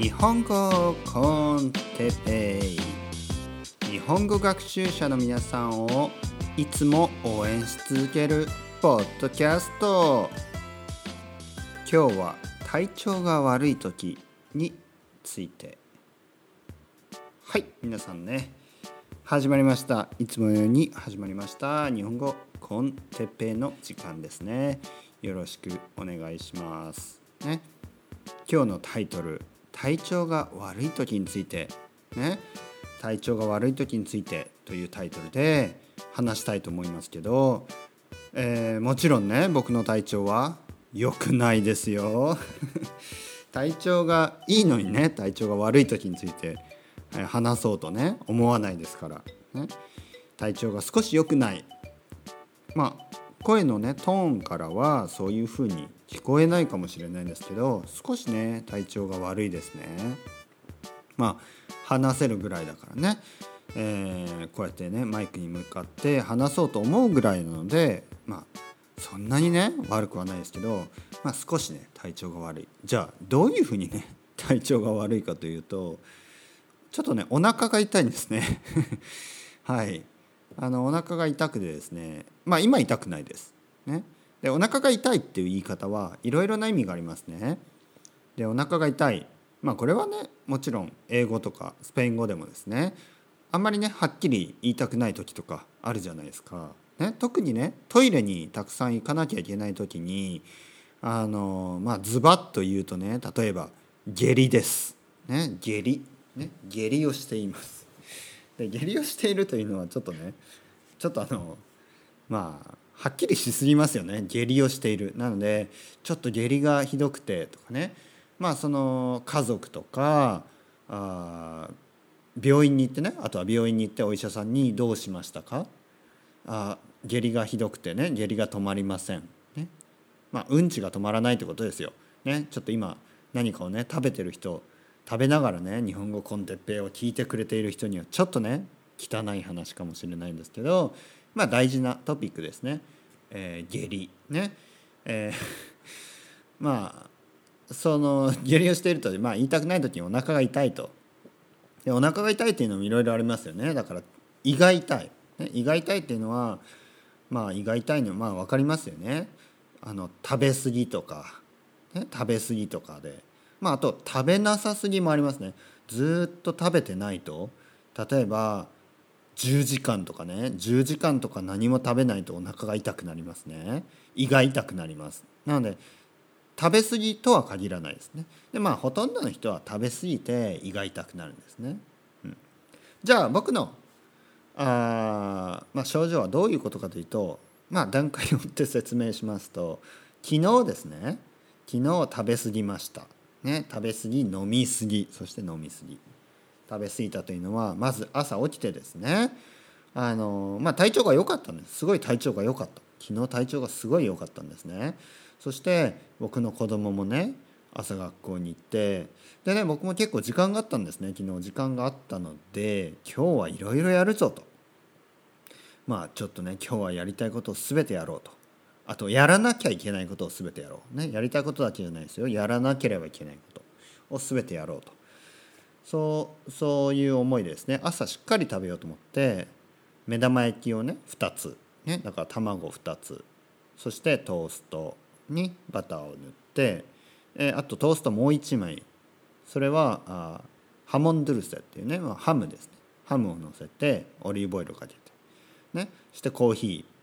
日本語コンテペイ。日本語学習者の皆さんをいつも応援し続けるポッドキャスト。今日は体調が悪い時について。はい皆さんね。始まりました。いつもように始まりました。日本語コンテペイの時間ですね。よろしくお願いします。ね。今日のタイトル体調が悪い時についてね体調が悪い時についてというタイトルで話したいと思いますけど、えー、もちろんね僕の体調は良くないですよ。体調がいいのにね体調が悪い時について話そうとね思わないですから、ね、体調が少し良くない。まあ声のねトーンからはそういう風に聞こえないかもしれないんですけど少しね体調が悪いですね。まあ話せるぐらいだからね、えー、こうやってねマイクに向かって話そうと思うぐらいなのでまあそんなにね悪くはないですけど、まあ、少しね体調が悪い。じゃあどういうふうにね 体調が悪いかというとちょっとねお腹が痛いんですね。はい。あのお腹が痛くてですねまあ今痛くないです。ね、でお腹が痛いっていう言い方はいろいろな意味がありますね。でお腹が痛い。まあこれはねもちろん英語とかスペイン語でもですねあんまりねはっきり言いたくない時とかあるじゃないですか。ね、特にねトイレにたくさん行かなきゃいけない時にあのまあズバッと言うとね例えば「下痢です」ね「下痢」ね「下痢をしています」で下痢をしているというのはちょっとねちょっとあのまあはっきりしすぎますよね。下痢をしている。なのでちょっと下痢がひどくてとかね。まあその家族とかあ病院に行ってねあとは病院に行ってお医者さんに「どうしましたか?」あ下痢がひどくてね下痢が止まりません、ね。まあ、うんちが止まらないってことですよ。ね、ちょっと今何かをね食べてる人食べながらね日本語コンテッペを聞いてくれている人にはちょっとね汚い話かもしれないんですけどまあ大事なトピックですね。えー、下痢。ね、えー、まあその下痢をしていると、まあ、言いたくない時にお腹が痛いと。でお腹が痛いっていうのもいろいろありますよね。だから胃が痛い、ね、胃が痛いっていうのはまあ胃が痛いのまあ分かりますよね。あの食べ過ぎとか、ね、食べ過ぎとかで。まあ、あと食べなさすぎもありますね。ずっと食べてないと例えば10時間とかね10時間とか何も食べないとお腹が痛くなりますね。胃が痛くなります。なので食べ過ぎとは限らないですね。でまあほとんどの人は食べ過ぎて胃が痛くなるんですね、うん、じゃあ僕のあ、まあ、症状はどういうことかというとまあ段階を追って説明しますと昨日ですね。昨日食べ過ぎました。ね、食べ過ぎ飲み過ぎそして飲み過ぎ。食べ過ぎたというのはまず朝起きてですねあの、まあ、体調が良かったんです。すごい体調が良かった。昨日体調がすごい良かったんですね。そして僕の子供もね朝学校に行ってでね僕も結構時間があったんですね。昨日時間があったので今日はいろいろやるぞと。まあちょっとね今日はやりたいことを全てやろうと。あとやらなきゃいけないことを全てやろう、ね、やりたいことだけじゃないですよ。やらなければいけないことを全てやろうと。そうそういう思いですね。朝しっかり食べようと思って目玉焼きをね2つ、ね、だから卵2つ。そしてトーストにバターを塗って、えあとトーストもう1枚。それはあハモンドゥルセっていうね、まあ、ハムですね。ハムをのせてオリーブオイルをかけて。ねしてコーヒー。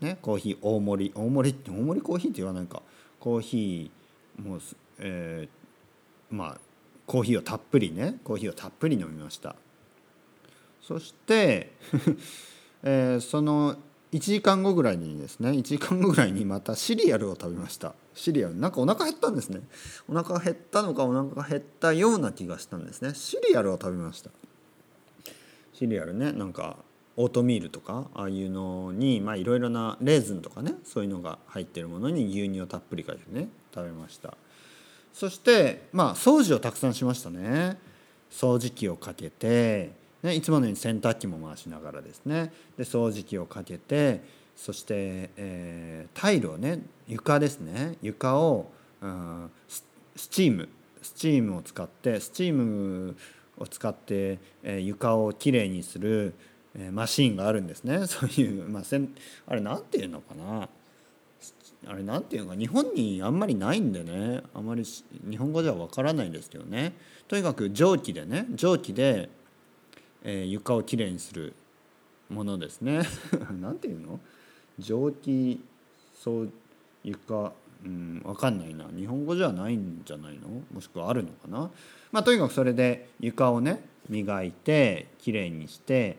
ね、コーヒー大盛り大盛りって大盛りコーヒーって言わないか。コーヒーもう、えー、まあコーヒーをたっぷりねコーヒーをたっぷり飲みました。そして えー、その1時間後ぐらいにですね1時間後ぐらいにまたシリアルを食べました。シリアル。なんかお腹減ったんですね。お腹減ったのかお腹が減ったような気がしたんですね。シリアルを食べました。シリアルねなんかオートミールとかああいうのにいろいろなレーズンとかねそういうのが入ってるものに牛乳をたっぷりかけてね食べました。そしてまあ掃除をたくさんしましたね。掃除機をかけて、ね、いつものように洗濯機も回しながらですね。で掃除機をかけてそして、えー、タイルをね床ですね。床を、うん、スチームスチームを使ってスチームを使って、えー、床をきれいにする、え、マシーンがあるんですね。そういう、まあ、せんあれなんていうのかな。あれなんていうのか日本にあんまりないんでね。あまり日本語ではわからないんですけどね。とにかく蒸気でね。蒸気で、えー、床をきれいにするものですね。なんていうの？蒸気そう床うん分かんないな。日本語じゃないんじゃないの？もしくはあるのかな？まあとにかくそれで床をね磨いてきれいにして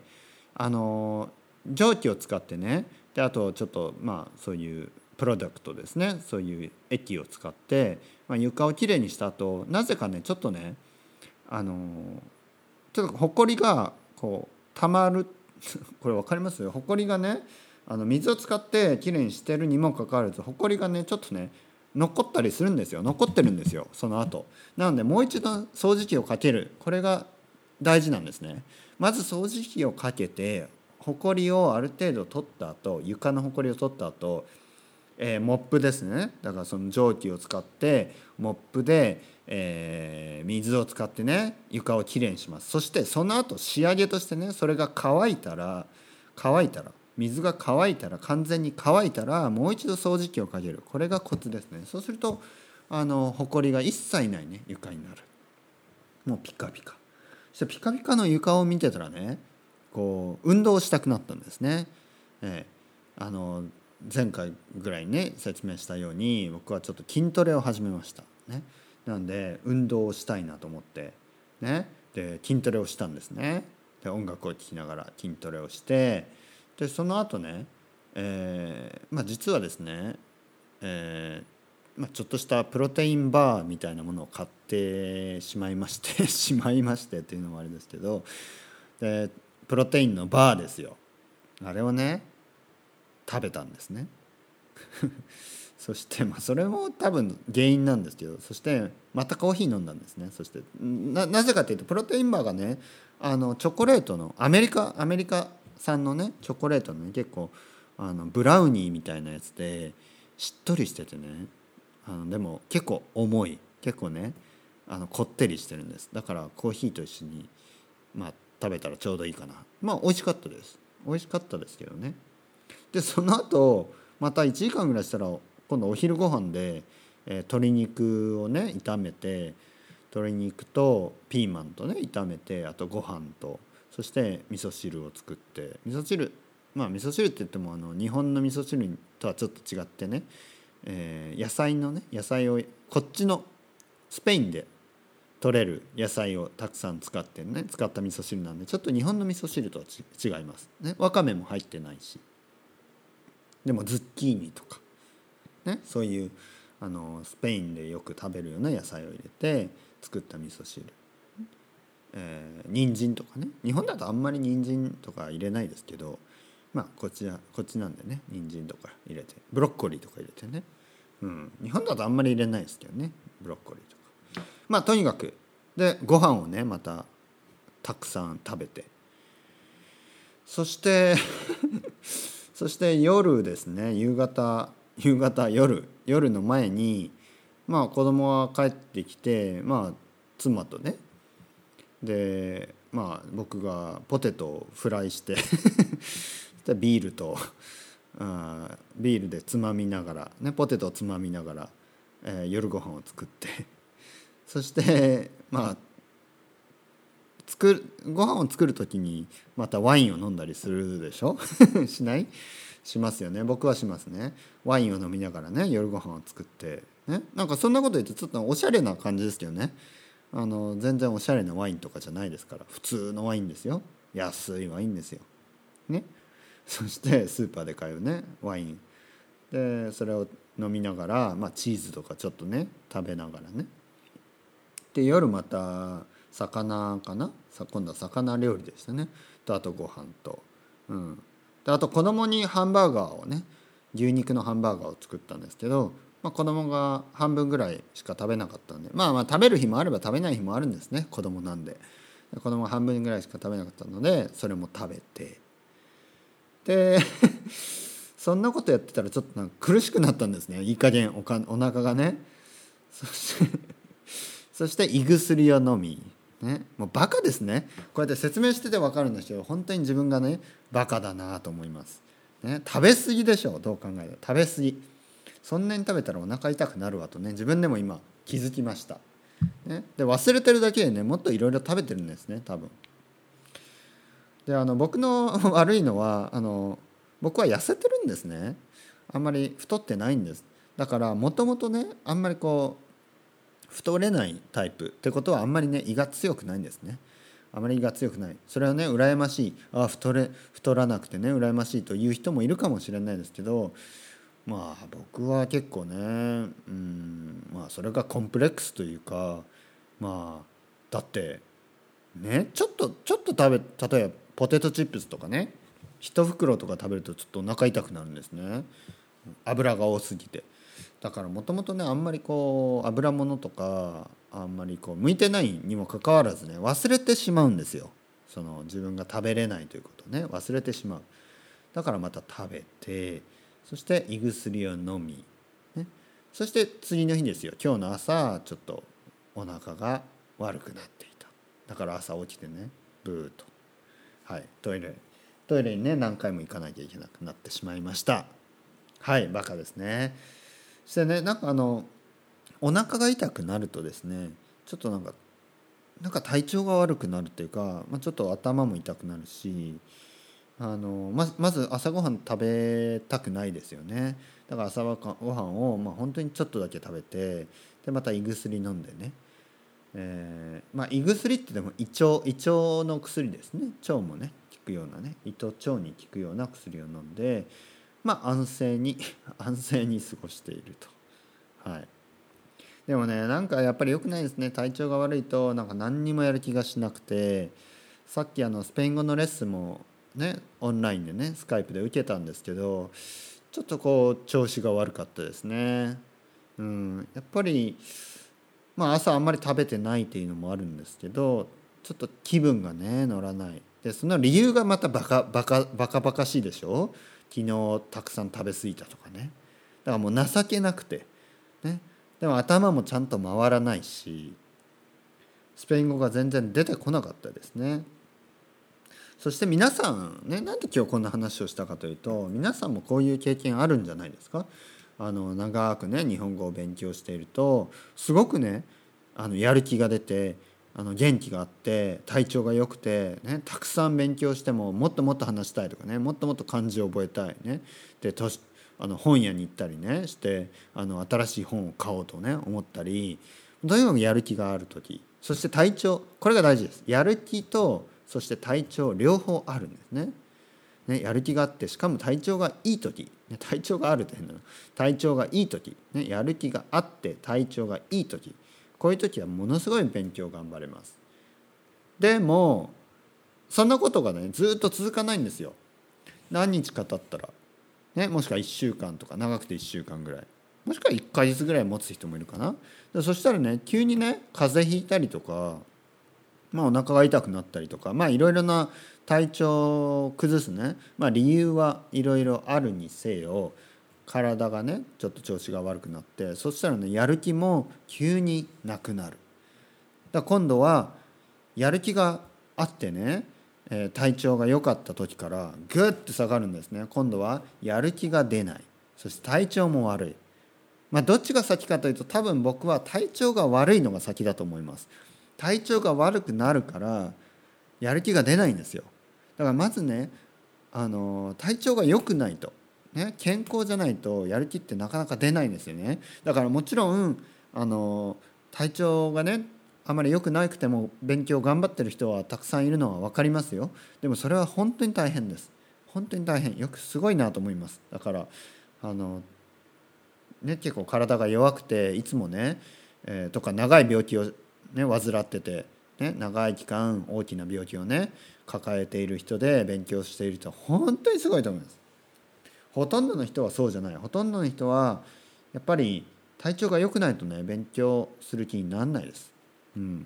あの蒸気を使ってねであとちょっとまあそういうプロダクトですね。そういう液を使って、まあ、床をきれいにした後なぜかねちょっとねあのちょっとほこりがこうたまる これ分かります？ほこりがねあの水を使ってきれいにしてるにもかかわらずほこりがねちょっとね残ったりするんですよ。残ってるんですよその後。なのでもう一度掃除機をかける。これが大事なんですね。まず掃除機をかけてほこりをある程度取った後床のほこりを取った後、えー、モップですね。だからその蒸気を使ってモップで、えー、水を使ってね床をきれいにします。そしてその後仕上げとしてねそれが乾いたら乾いたら水が乾いたら完全に乾いたらもう一度掃除機をかける。これがコツですね。そうするとあの埃が一切ないね床になる。もうピカピカ。そしてピカピカの床を見てたらねこう運動したくなったんですね、えー、あの前回ぐらいね説明したように僕はちょっと筋トレを始めました。ね。なんで運動をしたいなと思って。ね。で筋トレをしたんですね。で音楽を聴きながら筋トレをして。でその後ね、えーまあ、実はですね、えーまあ、ちょっとしたプロテインバーみたいなものを買ってしまいまして しまいましてっていうのもあれですけどでプロテインのバーですよ。あれをね食べたんですね。そしてまあそれも多分原因なんですけどそしてまたコーヒー飲んだんですね。そしてななぜかというとプロテインバーがねあのチョコレートのアメリカアメリカ産のねチョコレートのね結構あのブラウニーみたいなやつでしっとりしててね。あのでも結構重い。結構ねあのこってりしてるんです。だからコーヒーと一緒にまあ食べたらちょうどいいかな。まあ美味しかったです。美味しかったですけどね。でその後また1時間ぐらいしたら今度お昼ご飯で、えー、鶏肉をね炒めて鶏肉とピーマンとね炒めてあとご飯とそして味噌汁を作って味噌汁まあ味噌汁って言ってもあの日本の味噌汁とはちょっと違ってね、えー、野菜のね野菜をこっちのスペインで取れる野菜をたくさん使ってね。使った味噌汁なんで。ちょっと日本の味噌汁とは違います、ね、わかめも入ってないし。でもズッキーニとか、ね、そういうあのスペインでよく食べるような野菜を入れて作った味噌汁。えー、人参とかね。日本だとあんまり人参とか入れないですけどまあこっちこっちなんでね。人参とか入れてブロッコリーとか入れてね、うん、日本だとあんまり入れないですけどね。ブロッコリーとか。まあとにかく。でご飯をねまたたくさん食べて。そして そして夜ですね。夕方夕方夜夜の前にまあ子供は帰ってきてまあ妻とね。でまあ僕がポテトをフライして ビールとあビールでつまみながら、ね、ポテトをつまみながら、えー、夜ご飯を作って。そして まあ作るご飯を作る時にまたワインを飲んだりするでしょ？しない？しますよね。僕はしますね。ワインを飲みながらね夜ご飯を作ってね。なんかそんなこと言うとちょっとおしゃれな感じですけどね。あの全然おしゃれなワインとかじゃないですから。普通のワインですよ。安いワインですよ。ね。そしてスーパーで買うねワイン。でそれを飲みながら、まあ、チーズとかちょっとね食べながらね。で夜また魚かな？さ今度は魚料理でしたね。とあとご飯と。うん。であと子供にハンバーガーをね牛肉のハンバーガーを作ったんですけどまあ、子供が半分ぐらいしか食べなかったんでまあまあ食べる日もあれば食べない日もあるんですね子供なんで。子供半分ぐらいしか食べなかったのでそれも食べて。で そんなことやってたらちょっとなんか苦しくなったんですね。いい加減おかお腹がね。そしてそして胃薬を飲みね、もうバカですね。こうやって説明してて分かるんですけど本当に自分がねバカだなと思います、ね、食べ過ぎでしょう。どう考えた食べ過ぎ。そんなに食べたらお腹痛くなるわとね自分でも今気づきました、ね、で忘れてるだけでねもっといろいろ食べてるんですね多分。であの僕の 悪いのはあの僕は痩せてるんですね。あんまり太ってないんです。だからもともとねあんまりこう太れないタイプってことはあんまりね胃が強くないんですね。あまり胃が強くない。それはね羨ましい。あ太れ太らなくてね羨ましいという人もいるかもしれないですけどまあ僕は結構ねうんまあそれがコンプレックスというかまあだってねちょっとちょっと食べ例えばポテトチップスとかね一袋とか食べるとちょっとお腹痛くなるんですね。油が多すぎて。だからもともとねあんまりこう油物とかあんまりこう向いてないにもかかわらずね忘れてしまうんですよ。その自分が食べれないということね。忘れてしまう。だからまた食べてそして胃薬を飲み、ね、そして次の日ですよ。今日の朝ちょっとお腹が悪くなっていた。だから朝起きてねブーと。はい。トイレトイレにね何回も行かなきゃいけなくなってしまいました。はい。バカですね。そしてねなんかあのお腹が痛くなるとですねちょっとなんかなんか体調が悪くなるっていうか、まあ、ちょっと頭も痛くなるしあのままず朝ごはん食べたくないですよね。だから朝ごはんを、まあ、本当にちょっとだけ食べてでまた胃薬飲んでね、えー、まあ、胃薬ってでも胃腸胃腸の薬ですね。腸もね効くようなね胃と腸に効くような薬を飲んでまあ安静に 安静に過ごしていると。はい。でもねなんかやっぱり良くないですね。体調が悪いとなんか何にもやる気がしなくてさっきあのスペイン語のレッスンもねオンラインでねスカイプで受けたんですけどちょっとこう調子が悪かったですね。うん。やっぱりまあ朝あんまり食べてないっていうのもあるんですけどちょっと気分がね乗らない。でその理由がまたバカバカバカバカしいでしょ？昨日たくさん食べ過ぎたとかね。だからもう情けなくて。ね。でも頭もちゃんと回らないしスペイン語が全然出てこなかったですね。そして皆さんねなんで今日こんな話をしたかというと皆さんもこういう経験あるんじゃないですか？あの長くね日本語を勉強しているとすごくねあのやる気が出てあの元気があって体調が良くて、ね、たくさん勉強してももっともっと話したいとかねもっともっと漢字を覚えたいね。であの本屋に行ったりねしてあの新しい本を買おうとね思ったりとにかくやる気がある時。そして体調これが大事です。やる気とそして体調両方あるんですね。ね、やる気があってしかも体調がいい時、ね、体調があるって変な。の体調がいい時、ね、やる気があって体調がいい時。こういう時はものすごい勉強頑張れます。でもそんなことがねずっと続かないんですよ。何日か経ったら、ね、もしくは1週間とか長くて1週間ぐらい。もしくは1ヶ月ぐらい持つ人もいるかな。でそしたらね急にね風邪ひいたりとか、まあ、お腹が痛くなったりとかまあいろいろな体調を崩すね、まあ、理由はいろいろあるにせよ体がねちょっと調子が悪くなってそしたらねやる気も急になくなる。だ今度はやる気があってね、え、体調が良かった時からグッて下がるんですね。今度はやる気が出ない。そして体調も悪い。まあどっちが先かというと多分僕は体調が悪いのが先だと思います。体調が悪くなるからやる気が出ないんですよ。だからまずねあの体調が良くないと。ね、健康じゃないとやる気ってなかなか出ないんですよね。だからもちろんあの体調がねあまり良くなくても勉強頑張ってる人はたくさんいるのは分かりますよ。でもそれは本当に大変です。本当に大変。よくすごいなと思います。だからあのね結構体が弱くていつもね、えー、とか長い病気をね患ってて、ね、長い期間大きな病気をね抱えている人で勉強している人は本当にすごいと思います。ほとんどの人はそうじゃない。ほとんどの人はやっぱり体調が良くないとね勉強する気にならないです、うん、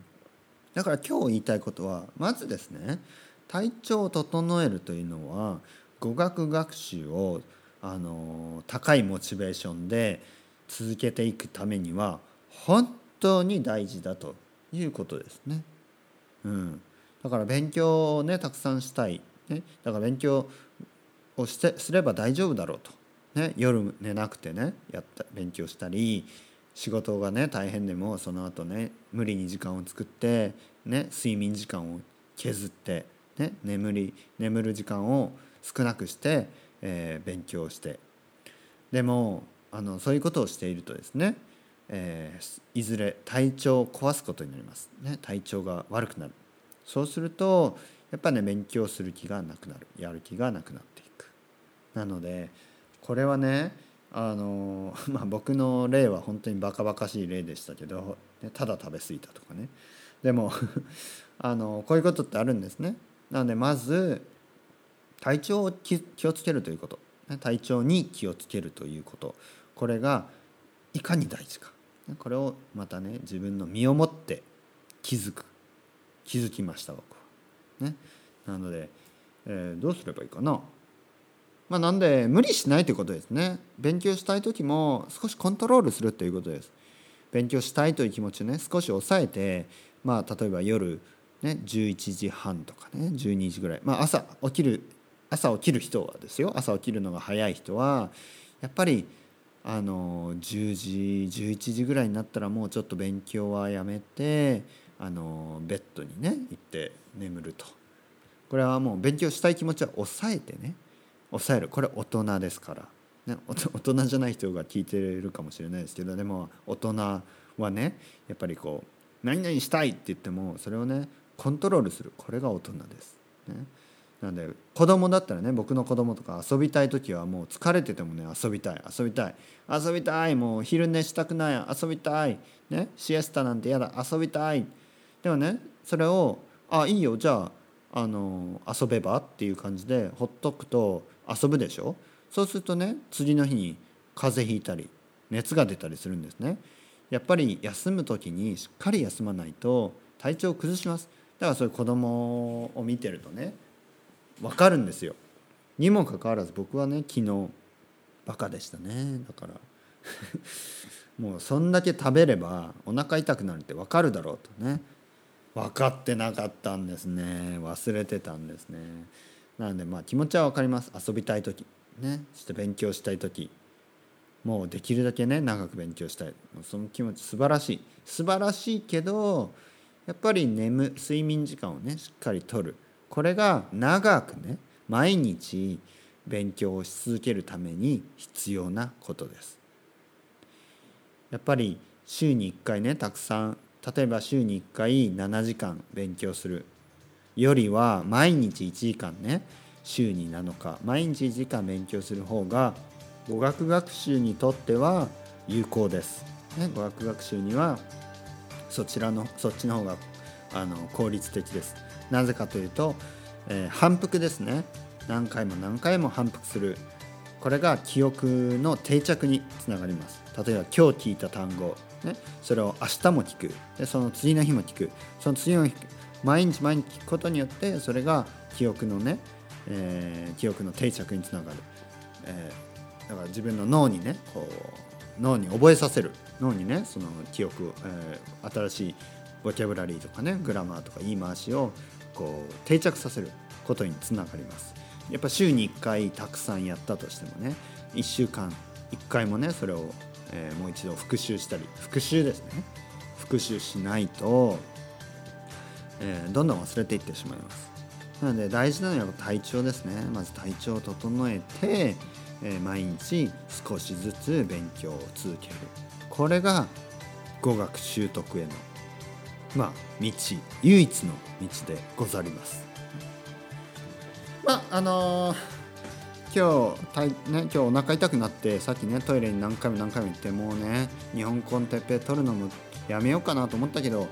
だから今日言いたいことはまずですね体調を整えるというのは語学学習をあの高いモチベーションで続けていくためには本当に大事だということですね。うん、だから勉強をねたくさんしたい、ね、だから勉強をしてすれば大丈夫だろうと、ね、夜寝なくてねやった勉強したり仕事がね大変でもその後ね無理に時間を作って、ね、睡眠時間を削って、ね、眠り眠る時間を少なくして、えー、勉強して。でもあのそういうことをしているとですね、えー、いずれ体調を壊すことになります、ね、体調が悪くなる。そうするとやっぱね勉強する気がなくなる。やる気がなくなっていくなのでこれはねあの まあ僕の例は本当にバカバカしい例でしたけど、ただ食べ過ぎたとかね。でも あのこういうことってあるんですね。なのでまず体調を気をつけるということ。体調に気をつけるということ。これがいかに大事か。これをまたね自分の身をもって気づく。気づきました僕は。ね、なので、えー、どうすればいいかな。まあ、なんで無理しないということですね。勉強したい時も少しコントロールするということです。勉強したいという気持ちをね少し抑えて、まあ、例えば夜、ね、11時半とかね12時ぐらい、まあ、朝起きる朝起きる人はですよ朝起きるのが早い人はやっぱりあの10時11時ぐらいになったらもうちょっと勉強はやめてあのベッドにね行って眠るとこれはもう勉強したい気持ちは抑えてね抑える。これ大人ですから、ね、大人じゃない人が聞いてるかもしれないですけどでも大人はねやっぱりこう何々したいって言ってもそれをねコントロールする。これが大人です。ね、なんで子供だったらね僕の子供とか遊びたい時はもう疲れててもね遊びたい。遊びたい。遊びたい。もう昼寝したくない。遊びたい。ね。シエスタなんて嫌だ。遊びたい。でもねそれを「あいいよ。じゃああの遊べば」っていう感じでほっとくと遊ぶでしょ？そうするとね次の日に風邪ひいたり熱が出たりするんですね。やっぱり休む時にしっかり休まないと体調を崩します。だからそういう子供を見てるとね分かるんですよ。にもかかわらず僕はね昨日バカでしたね。だから もうそんだけ食べればお腹痛くなるって分かるだろうとね。分かってなかったんですね。忘れてたんですね。なのでまあ気持ちは分かります。遊びたい時。ね。そして勉強したい時。もうできるだけね長く勉強したい。その気持ち素晴らしい。素晴らしいけどやっぱり眠睡眠時間をねしっかりとる。これが長くね毎日勉強をし続けるために必要なことです。やっぱり週に1回ねたくさん例えば週に1回7時間勉強するよりは毎日1時間ね週に7日毎日1時間勉強する方が語学学習にとっては有効です。ね、語学学習にはそちらのそっちの方があの効率的です。なぜかというと、えー、反復ですね何回も何回も反復するこれが記憶の定着につながります例えば今日聞いた単語、ね、それを明日も聞く。でその次の日も聞く。その次の日毎日毎日聞くことによってそれが記憶のね、えー、記憶の定着につながる、えー、だから自分の脳にねこう脳に覚えさせる。脳にねその記憶、えー、新しいボキャブラリーとかねグラマーとか言い回しをこう定着させることにつながります。やっぱ週に1回たくさんやったとしてもね1週間1回もねそれを、えー、もう一度復習したり復習ですね。復習しないと、えー、どんどん忘れていってしまいます。なので大事なのは体調ですね。まず体調を整えて、えー、毎日少しずつ勉強を続ける。これが語学習得へのまあ道唯一の道でござります。まああのー、今日たい、ね、今日お腹痛くなってさっきねトイレに何回も何回も行ってもうね日本コンテッペ取るのもやめようかなと思ったけど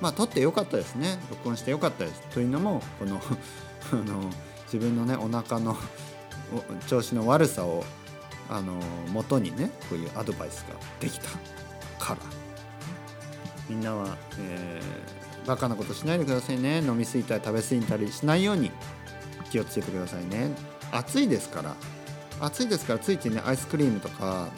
まあ撮ってよかったですね。録音してよかったです。というのもこの あの自分のねお腹の調子の悪さをあの元にねこういうアドバイスができたから。みんなは、えー、バカなことしないでくださいね。飲み過ぎたり食べ過ぎたりしないように気をつけてくださいね。暑いですから暑いですからついてねアイスクリームとか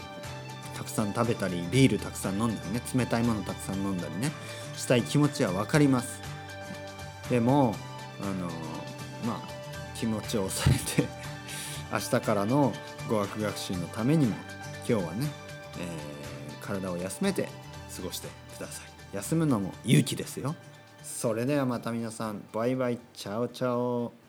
たたくさん食べたりビールたくさん飲んだりね冷たいものたくさん飲んだりねしたい気持ちは分かります。でもあのまあ気持ちを抑えて明日からの語学学習のためにも今日はね、えー、体を休めて過ごしてください。休むのも勇気ですよ。それではまた皆さんバイバイチャオチャオ。